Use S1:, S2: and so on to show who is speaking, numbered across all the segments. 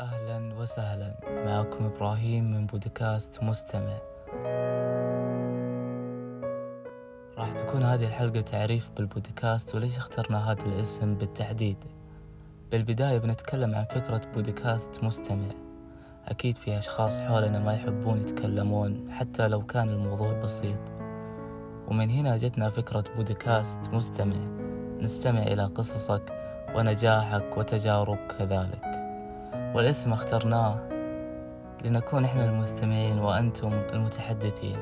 S1: أهلا وسهلا. معكم إبراهيم من بودكاست مستمع. راح تكون هذه الحلقة تعريف بالبودكاست وليش اخترنا هذا الاسم بالتحديد. بالبداية بنتكلم عن فكرة بودكاست مستمع. أكيد في أشخاص حولنا ما يحبون يتكلمون حتى لو كان الموضوع بسيط. ومن هنا جتنا فكرة بودكاست مستمع. نستمع إلى قصصك ونجاحك وتجاربك كذلك. والاسم اخترناه لنكون إحنا المستمعين وأنتم المتحدثين.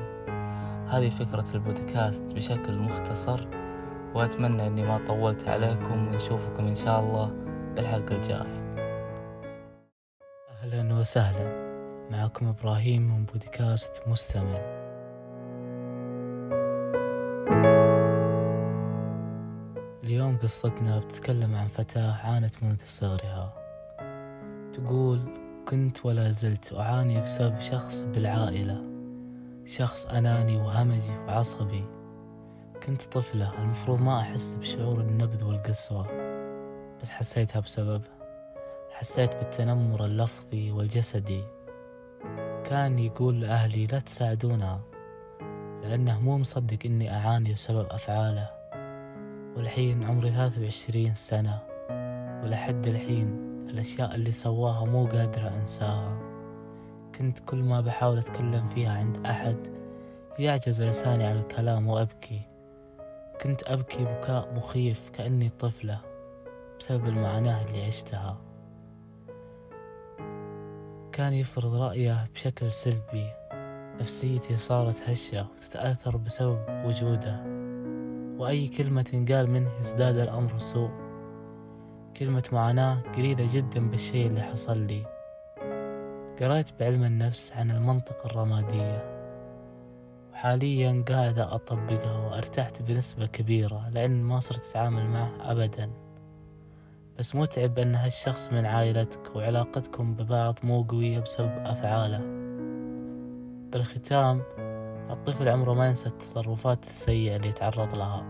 S1: هذه فكرة البودكاست بشكل مختصر وأتمنى أني ما طولت عليكم ونشوفكم إن شاء الله بالحلقة الجاية. أهلا وسهلا. معكم إبراهيم من بودكاست مستمع. اليوم قصتنا بتتكلم عن فتاة عانت منذ صغرها. تقول كنت ولا زلت أعاني بسبب شخص بالعائلة شخص أناني وهمجي وعصبي. كنت طفلة المفروض ما أحس بشعور النبذ والقسوة بس حسيتها بسببه حسيت بالتنمر اللفظي والجسدي. كان يقول لأهلي لا تساعدونها لأنه مو مصدق إني أعاني بسبب أفعاله. والحين عمري ثلاثة وعشرين سنة ولحد الحين الأشياء اللي سواها مو قادرة أنساها. كنت كل ما بحاول أتكلم فيها عند أحد يعجز لساني عن الكلام وأبكي. كنت أبكي بكاء مخيف كأني طفلة بسبب المعاناة اللي عشتها. كان يفرض رأيه بشكل سلبي. نفسيتي صارت هشة وتتأثر بسبب وجوده. وأي كلمة تنقال منه يزداد الأمر سوء. كلمة معاناة قريبة جدا بالشيء اللي حصل لي. قرأت بعلم النفس عن المنطقة الرمادية. وحاليا قاعدة أطبقها وأرتحت بنسبة كبيرة لأن ما صرت أتعامل معه أبدا. بس متعب أن هالشخص من عائلتك وعلاقتكم ببعض مو قوية بسبب أفعاله. بالختام الطفل عمره ما ينسى التصرفات السيئة اللي يتعرض لها.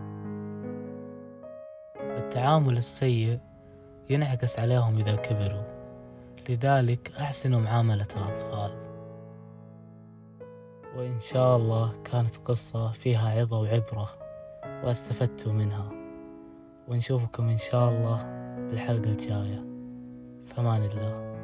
S1: التعامل السيء ينعكس عليهم إذا كبروا. لذلك أحسنوا معاملة الأطفال. وإن شاء الله كانت قصة فيها عظة وعبرة واستفدتوا منها. ونشوفكم إن شاء الله بالحلقة الجاية. فمان الله.